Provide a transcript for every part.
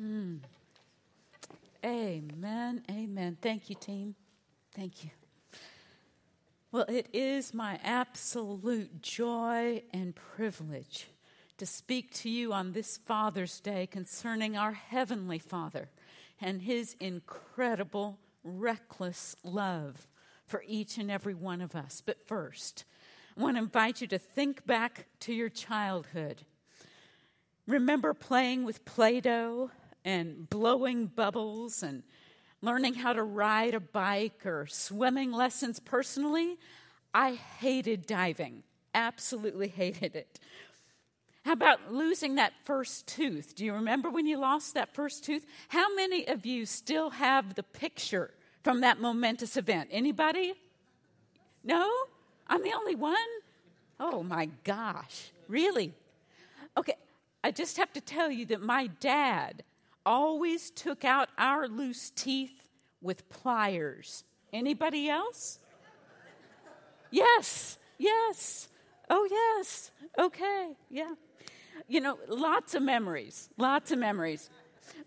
Mm. Amen. Amen. Thank you, team. Thank you. Well, it is my absolute joy and privilege to speak to you on this Father's Day concerning our Heavenly Father and His incredible, reckless love for each and every one of us. But first, I want to invite you to think back to your childhood. Remember playing with Play Doh and blowing bubbles and learning how to ride a bike or swimming lessons personally, I hated diving. Absolutely hated it. How about losing that first tooth? Do you remember when you lost that first tooth? How many of you still have the picture from that momentous event? Anybody? No? I'm the only one? Oh my gosh. Really? Okay, I just have to tell you that my dad always took out our loose teeth with pliers. Anybody else? Yes, yes. Oh, yes. Okay, yeah. You know, lots of memories, lots of memories.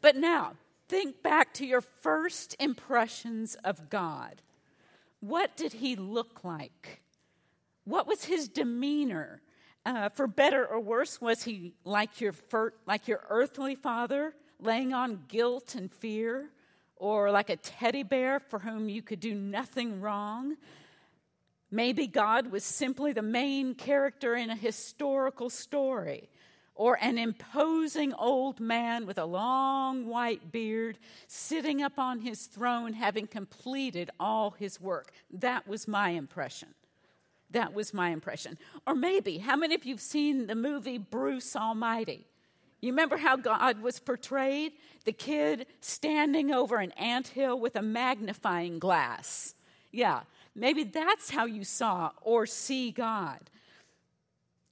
But now, think back to your first impressions of God. What did he look like? What was his demeanor? Uh, for better or worse, was he like your, fir- like your earthly father? Laying on guilt and fear, or like a teddy bear for whom you could do nothing wrong. Maybe God was simply the main character in a historical story, or an imposing old man with a long white beard sitting up on his throne having completed all his work. That was my impression. That was my impression. Or maybe, how many of you have seen the movie Bruce Almighty? You remember how God was portrayed? The kid standing over an ant hill with a magnifying glass. Yeah, maybe that's how you saw or see God.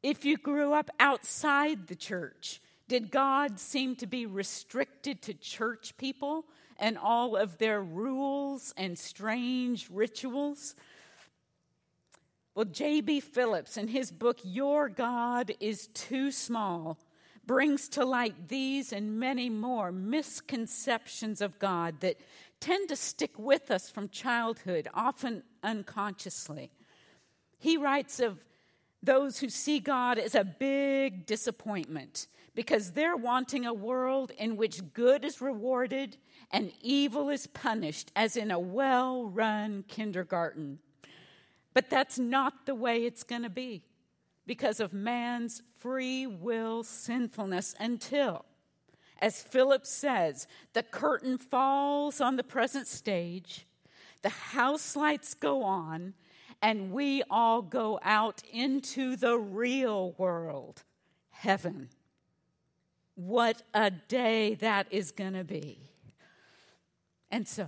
If you grew up outside the church, did God seem to be restricted to church people and all of their rules and strange rituals? Well, J.B. Phillips, in his book, Your God is Too Small, brings to light these and many more misconceptions of God that tend to stick with us from childhood, often unconsciously. He writes of those who see God as a big disappointment because they're wanting a world in which good is rewarded and evil is punished, as in a well run kindergarten. But that's not the way it's going to be because of man's free will sinfulness until, as Philip says, the curtain falls on the present stage, the house lights go on, and we all go out into the real world, heaven. What a day that is going to be. And so,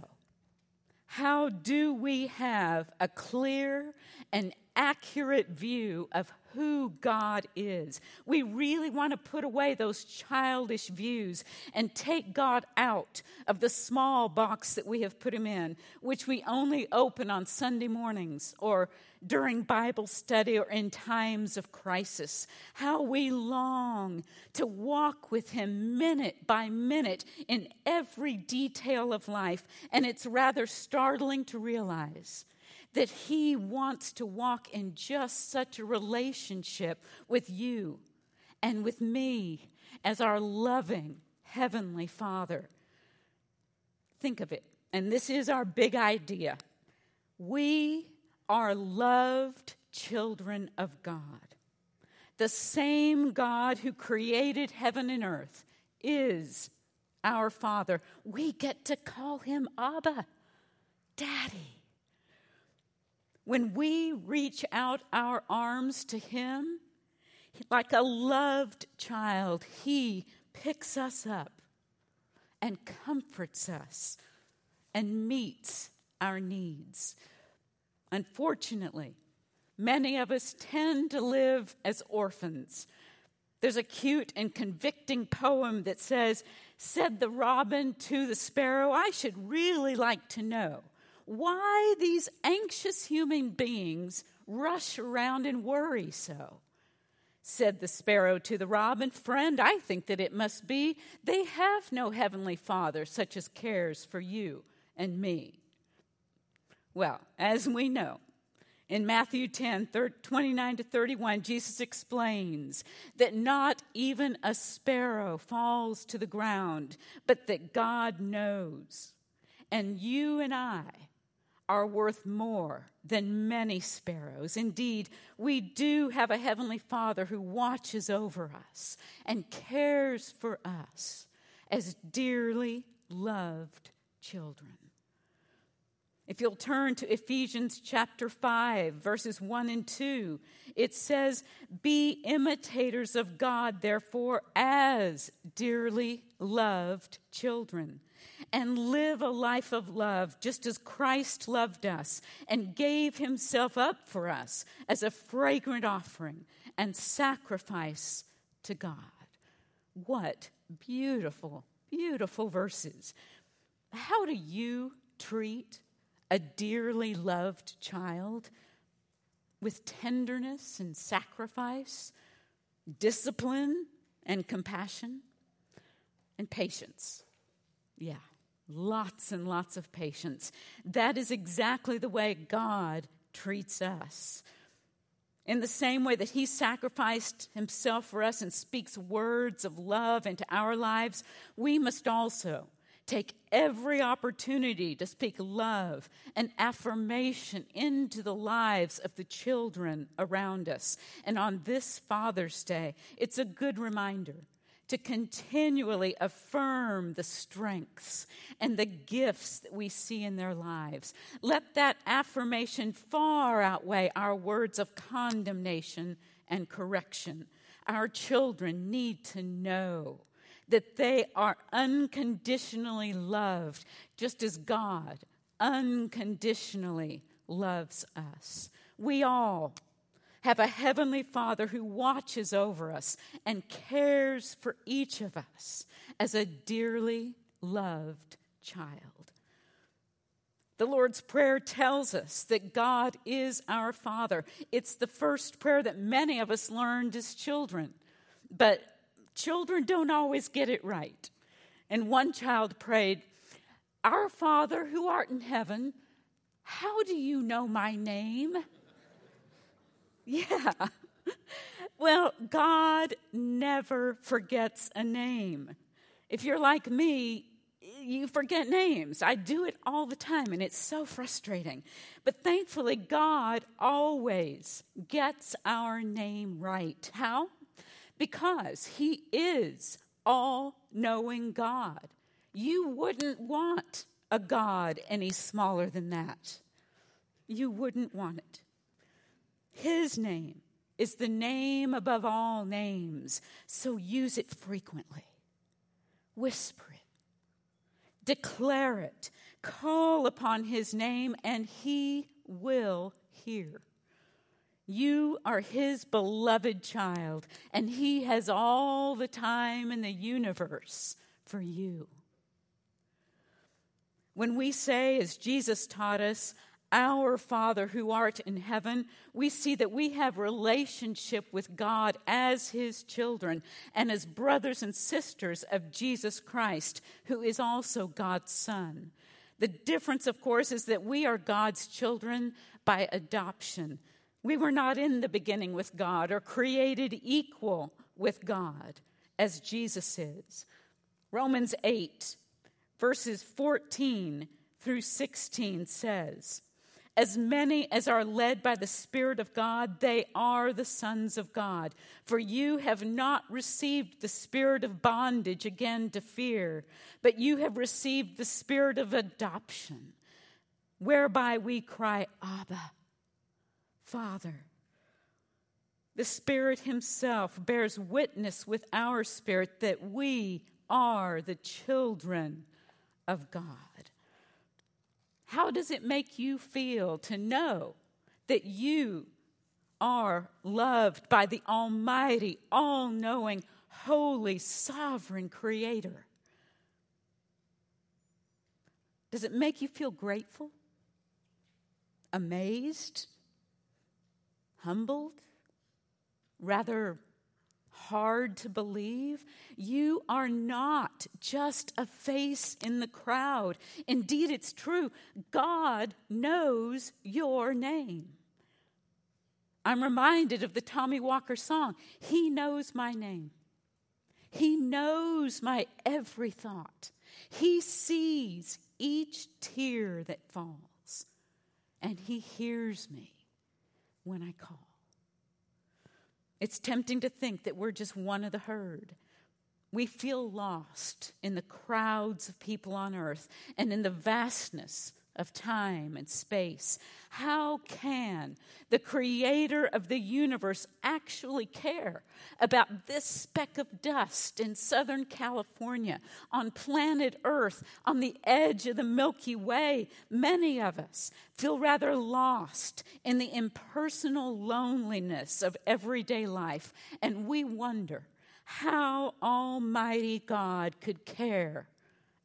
how do we have a clear and accurate view of who God is. We really want to put away those childish views and take God out of the small box that we have put him in, which we only open on Sunday mornings or during Bible study or in times of crisis. How we long to walk with him minute by minute in every detail of life. And it's rather startling to realize that He wants to walk in just such a relationship with you and with me as our loving Heavenly Father. Think of it, and this is our big idea. We are loved children of God. The same God who created heaven and earth is our Father. We get to call him Abba, Daddy. When we reach out our arms to Him, like a loved child, He picks us up and comforts us and meets our needs. Unfortunately, many of us tend to live as orphans. There's a cute and convicting poem that says, Said the robin to the sparrow, I should really like to know why these anxious human beings rush around and worry so. Said the sparrow to the robin, Friend, I think that it must be they have no heavenly father such as cares for you and me. Well, as we know, in Matthew 10, 29 to 31, Jesus explains that not even a sparrow falls to the ground, but that God knows. And you and I are worth more than many sparrows. Indeed, we do have a Heavenly Father who watches over us and cares for us as dearly loved children. If you'll turn to Ephesians chapter 5, verses 1 and 2, it says, Be imitators of God, therefore, as dearly loved children, and live a life of love, just as Christ loved us and gave himself up for us as a fragrant offering and sacrifice to God. What beautiful, beautiful verses. How do you treat a dearly loved child with tenderness and sacrifice, discipline and compassion, and patience. Yeah, lots and lots of patience. That is exactly the way God treats us. In the same way that He sacrificed Himself for us and speaks words of love into our lives, we must also take every opportunity to speak love and affirmation into the lives of the children around us. And on this Father's Day, it's a good reminder to continually affirm the strengths and the gifts that we see in their lives. Let that affirmation far outweigh our words of condemnation and correction. Our children need to know that they are unconditionally loved, just as God unconditionally loves us. We all have a heavenly Father who watches over us and cares for each of us as a dearly loved child. The Lord's Prayer tells us that God is our Father. It's the first prayer that many of us learned as children. But children don't always get it right. And one child prayed, Our Father who art in heaven, how do you know my name? Yeah. Well, God never forgets a name. If you're like me, you forget names. I do it all the time, and it's so frustrating. But thankfully, God always gets our name right. How? because He is all knowing God. You wouldn't want a God any smaller than that. You wouldn't want it. His name is the name above all names, so use it frequently. Whisper it, declare it, call upon His name, and He will hear. You are his beloved child, and he has all the time in the universe for you. When we say, as Jesus taught us, our Father who art in heaven, we see that we have relationship with God as his children and as brothers and sisters of Jesus Christ, who is also God's Son. The difference, of course, is that we are God's children by adoption. We were not in the beginning with God or created equal with God as Jesus is. Romans 8, verses 14 through 16 says, As many as are led by the Spirit of God, they are the sons of God. For you have not received the spirit of bondage again to fear, but you have received the spirit of adoption, whereby we cry, Abba Father. The Spirit Himself bears witness with our spirit that we are the children of God. How does it make you feel to know that you are loved by the Almighty, all knowing, holy, sovereign Creator? Does it make you feel grateful? Amazed? humbled, rather hard to believe, you are not just a face in the crowd. Indeed, it's true. God knows your name. I'm reminded of the Tommy Walker song, He knows my name. He knows my every thought. He sees each tear that falls, and He hears me when I call. It's tempting to think that we're just one of the herd. We feel lost in the crowds of people on earth and in the vastness of time and space. How can the creator of the universe actually care about this speck of dust in Southern California, on planet Earth, on the edge of the Milky Way? Many of us feel rather lost in the impersonal loneliness of everyday life, and we wonder how Almighty God could care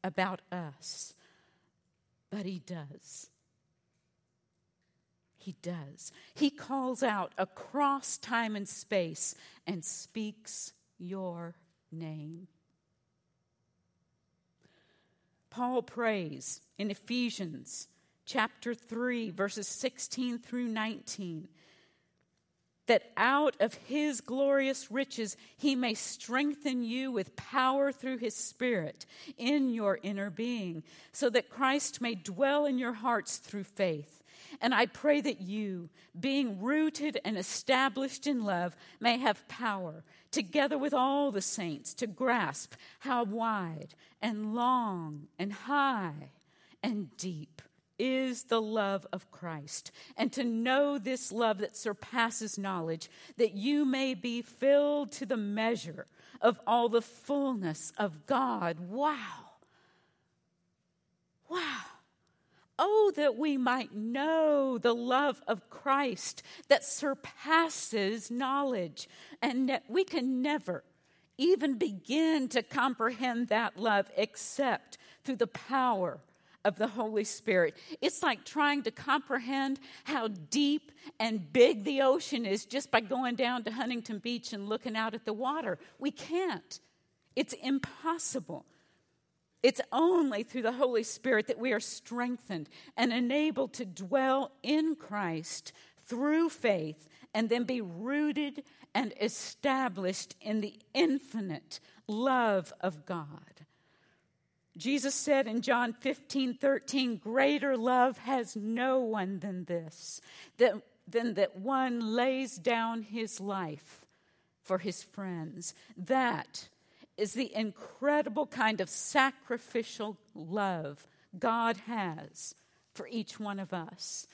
about us but he does. He does. He calls out across time and space and speaks your name. Paul prays in Ephesians chapter 3, verses 16 through 19 that out of his glorious riches he may strengthen you with power through his Spirit in your inner being, so that Christ may dwell in your hearts through faith. And I pray that you, being rooted and established in love, may have power, together with all the saints, to grasp how wide and long and high and deep is the love of Christ, and to know this love that surpasses knowledge, that you may be filled to the measure of all the fullness of God. Wow. Wow. Oh, that we might know the love of Christ that surpasses knowledge, and that we can never even begin to comprehend that love except through the power of the Holy Spirit. It's like trying to comprehend how deep and big the ocean is just by going down to Huntington Beach and looking out at the water. We can't, it's impossible. It's only through the Holy Spirit that we are strengthened and enabled to dwell in Christ through faith and then be rooted and established in the infinite love of God. Jesus said in John 15, 13, greater love has no one than this, that, than that one lays down his life for his friends. That is the incredible kind of sacrificial love God has for each one of us.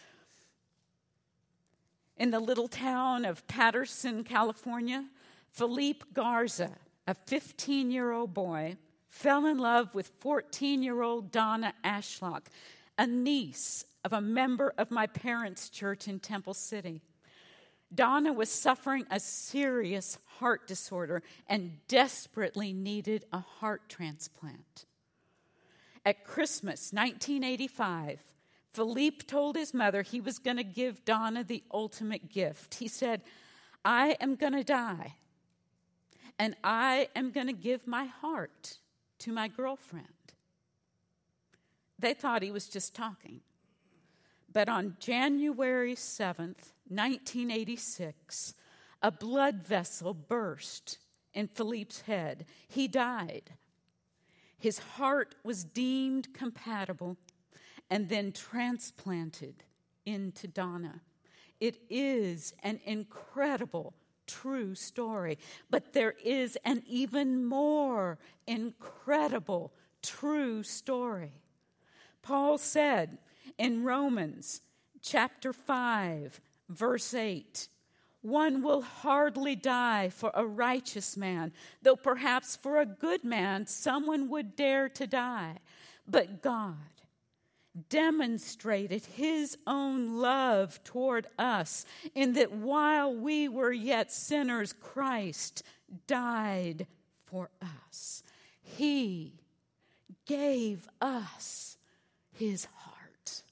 In the little town of Patterson, California, Philippe Garza, a 15 year old boy, fell in love with 14 year old Donna Ashlock, a niece of a member of my parents' church in Temple City. Donna was suffering a serious heart disorder and desperately needed a heart transplant. At Christmas 1985, Felipe told his mother he was going to give Donna the ultimate gift. He said, I am going to die, and I am going to give my heart to my girlfriend. They thought he was just talking. But on January 7th, 1986, a blood vessel burst in Felipe's head. He died. His heart was deemed compatible and then transplanted into Donna. It is an incredible true story. But there is an even more incredible true story. Paul said in Romans chapter 5, verse 8, one will hardly die for a righteous man, though perhaps for a good man someone would dare to die. But God demonstrated his own love toward us in that while we were yet sinners, Christ died for us. He gave us his heart.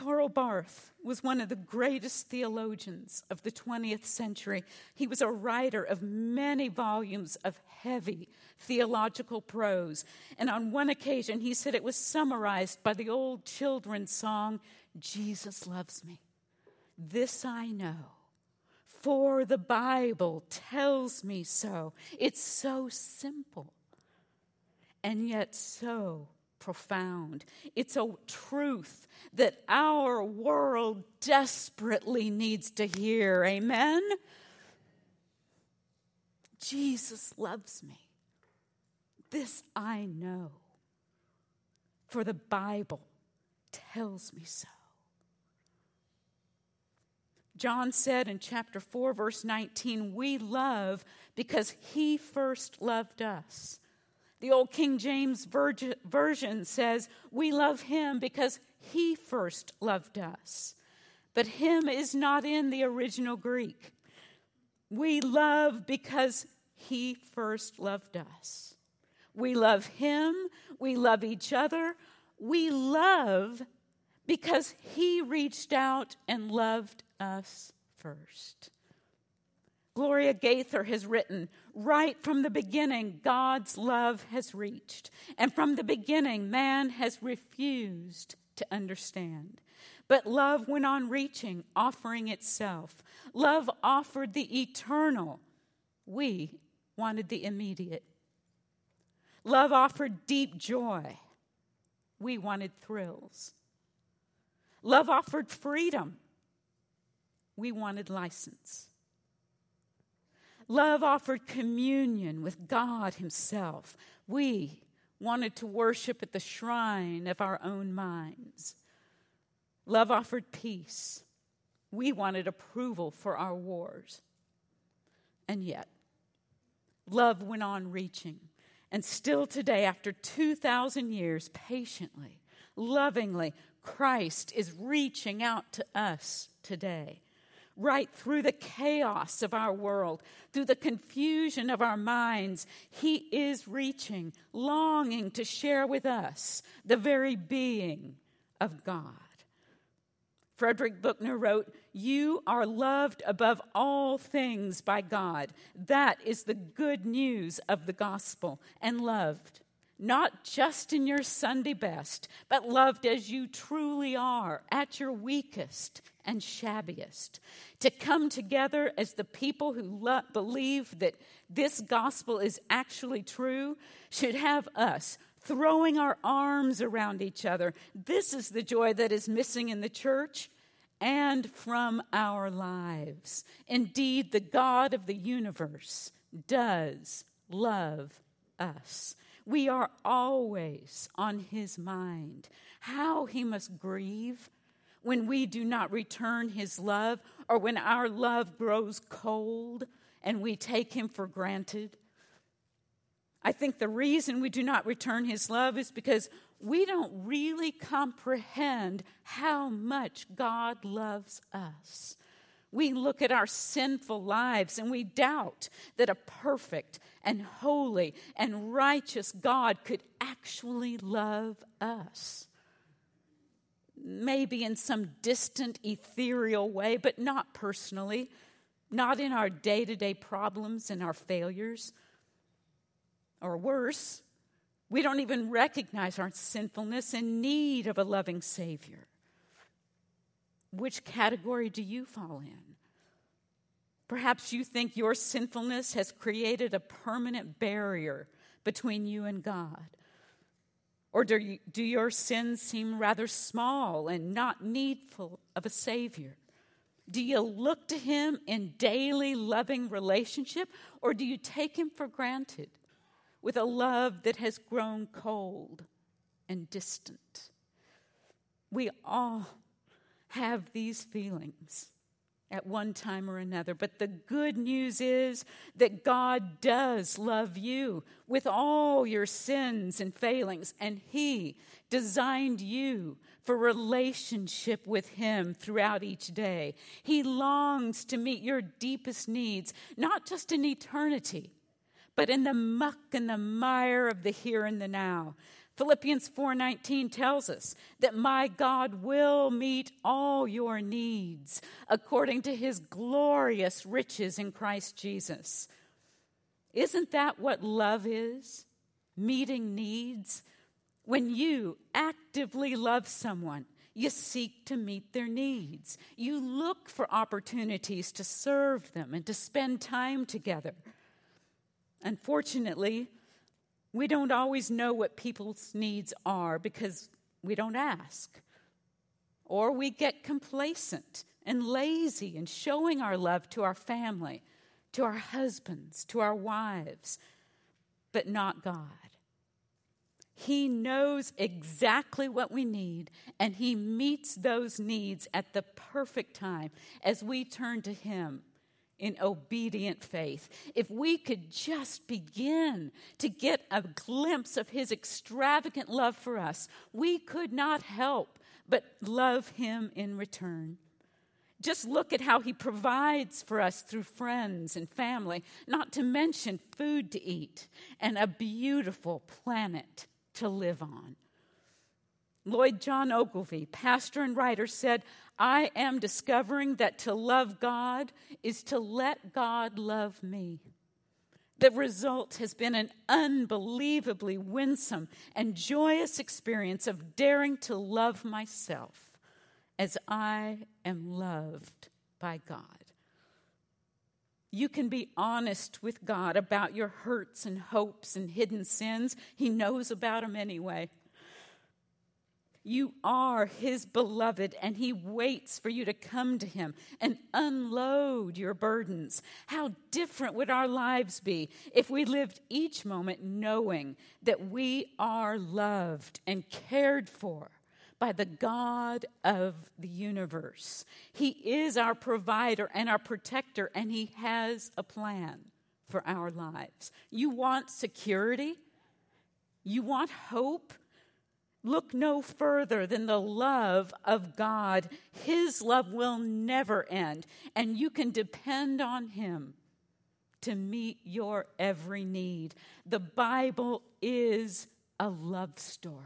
Karl Barth was one of the greatest theologians of the 20th century. He was a writer of many volumes of heavy theological prose. And on one occasion, he said it was summarized by the old children's song, Jesus Loves Me. This I know, for the Bible tells me so. It's so simple and yet so profound. It's a truth that our world desperately needs to hear. Amen? Jesus loves me. This I know, for the Bible tells me so. John said in chapter 4, verse 19, We love because he first loved us. The old King James Version says, We love him because he first loved us. But him is not in the original Greek. We love because he first loved us. We love him. We love each other. We love because he reached out and loved us first. Gloria Gaither has written, right from the beginning, God's love has reached. And from the beginning, man has refused to understand. But love went on reaching, offering itself. Love offered the eternal. We wanted the immediate. Love offered deep joy. We wanted thrills. Love offered freedom. We wanted license. Love offered communion with God Himself. We wanted to worship at the shrine of our own minds. Love offered peace. We wanted approval for our wars. And yet, love went on reaching. And still today, after 2,000 years, patiently, lovingly, Christ is reaching out to us today right through the chaos of our world, through the confusion of our minds, He is reaching, longing to share with us the very being of God. Frederick Buechner wrote, You are loved above all things by God. That is the good news of the gospel, and loved not just in your Sunday best, but loved as you truly are, at your weakest and shabbiest. To come together as the people who lo- believe that this gospel is actually true should have us throwing our arms around each other. This is the joy that is missing in the church and from our lives. Indeed, the God of the universe does love us. We are always on his mind. How he must grieve when we do not return his love or when our love grows cold and we take him for granted. I think the reason we do not return his love is because we don't really comprehend how much God loves us. We look at our sinful lives and we doubt that a perfect and holy and righteous God could actually love us. Maybe in some distant, ethereal way, but not personally, not in our day to day problems and our failures. Or worse, we don't even recognize our sinfulness and need of a loving Savior. Which category do you fall in? Perhaps you think your sinfulness has created a permanent barrier between you and God. Or do, you, do your sins seem rather small and not needful of a Savior? Do you look to Him in daily loving relationship, or do you take Him for granted with a love that has grown cold and distant? We all have these feelings at one time or another. But the good news is that God does love you with all your sins and failings, and He designed you for relationship with Him throughout each day. He longs to meet your deepest needs, not just in eternity, but in the muck and the mire of the here and the now. Philippians 4:19 tells us that my God will meet all your needs according to his glorious riches in Christ Jesus. Isn't that what love is? Meeting needs. When you actively love someone, you seek to meet their needs. You look for opportunities to serve them and to spend time together. Unfortunately, we don't always know what people's needs are because we don't ask. Or we get complacent and lazy in showing our love to our family, to our husbands, to our wives, but not God. He knows exactly what we need, and He meets those needs at the perfect time as we turn to Him in obedient faith. If we could just begin to get a glimpse of His extravagant love for us, we could not help but love Him in return. Just look at how He provides for us through friends and family, not to mention food to eat and a beautiful planet to live on. Lloyd John Ogilvie, pastor and writer, said, I am discovering that to love God is to let God love me. The result has been an unbelievably winsome and joyous experience of daring to love myself as I am loved by God. You can be honest with God about your hurts and hopes and hidden sins. He knows about them anyway. You are his beloved, and he waits for you to come to him and unload your burdens. How different would our lives be if we lived each moment knowing that we are loved and cared for by the God of the universe? He is our provider and our protector, and he has a plan for our lives. You want security? You want hope? Look no further than the love of God. His love will never end, and you can depend on Him to meet your every need. The Bible is a love story.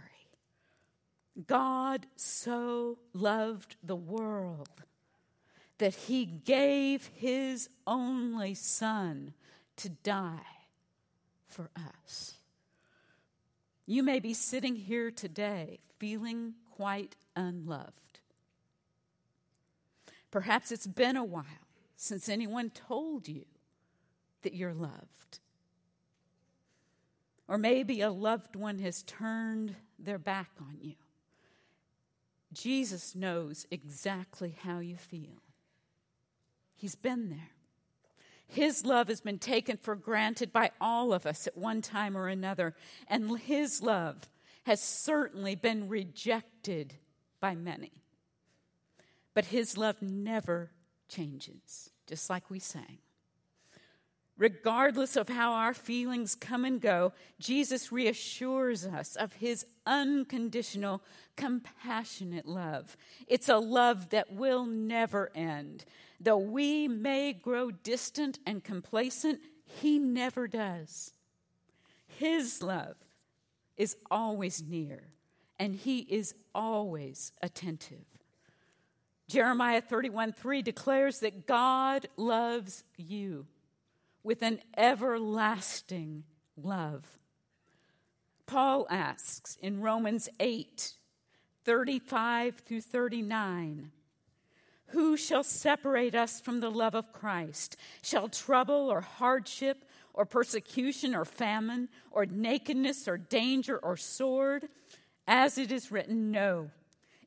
God so loved the world that He gave His only Son to die for us. You may be sitting here today feeling quite unloved. Perhaps it's been a while since anyone told you that you're loved. Or maybe a loved one has turned their back on you. Jesus knows exactly how you feel. He's been there. His love has been taken for granted by all of us at one time or another, and His love has certainly been rejected by many. But His love never changes, just like we sang. Regardless of how our feelings come and go, Jesus reassures us of his unconditional, compassionate love. It's a love that will never end. Though we may grow distant and complacent, he never does. His love is always near, and he is always attentive. Jeremiah 31 3 declares that God loves you with an everlasting love. Paul asks in Romans 8 35 through 39 Who shall separate us from the love of Christ? Shall trouble or hardship or persecution or famine or nakedness or danger or sword? As it is written, No.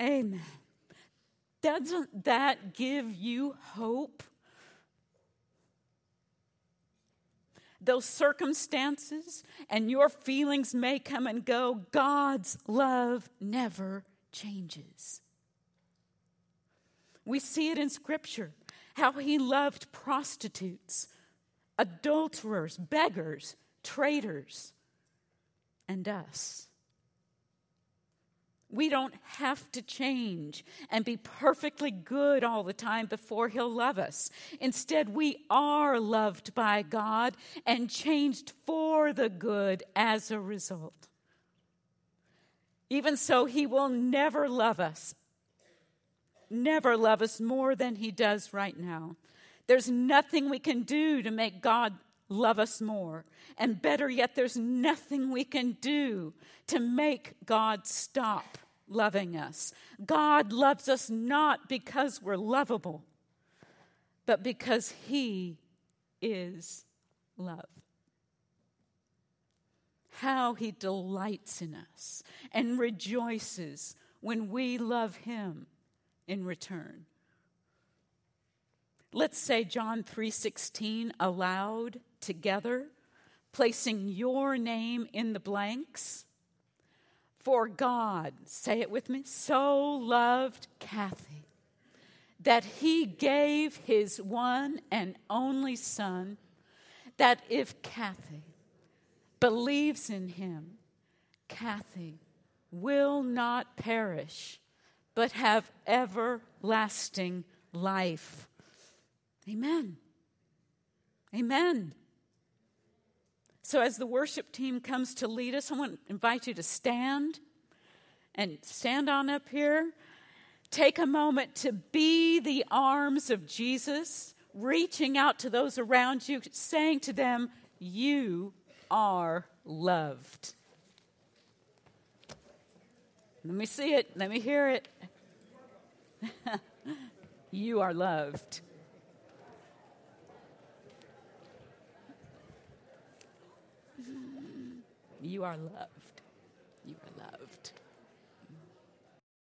Amen. Doesn't that give you hope? Those circumstances and your feelings may come and go. God's love never changes. We see it in Scripture how he loved prostitutes, adulterers, beggars, traitors, and us. We don't have to change and be perfectly good all the time before He'll love us. Instead, we are loved by God and changed for the good as a result. Even so, He will never love us, never love us more than He does right now. There's nothing we can do to make God love us more. And better yet, there's nothing we can do to make God stop loving us. God loves us not because we're lovable, but because He is love. How He delights in us and rejoices when we love Him in return. Let's say John 3:16 aloud together, placing your name in the blanks. For God, say it with me, so loved Kathy that he gave his one and only son, that if Kathy believes in him, Kathy will not perish, but have everlasting life. Amen. Amen. So, as the worship team comes to lead us, I want to invite you to stand and stand on up here. Take a moment to be the arms of Jesus, reaching out to those around you, saying to them, You are loved. Let me see it. Let me hear it. you are loved. You are loved.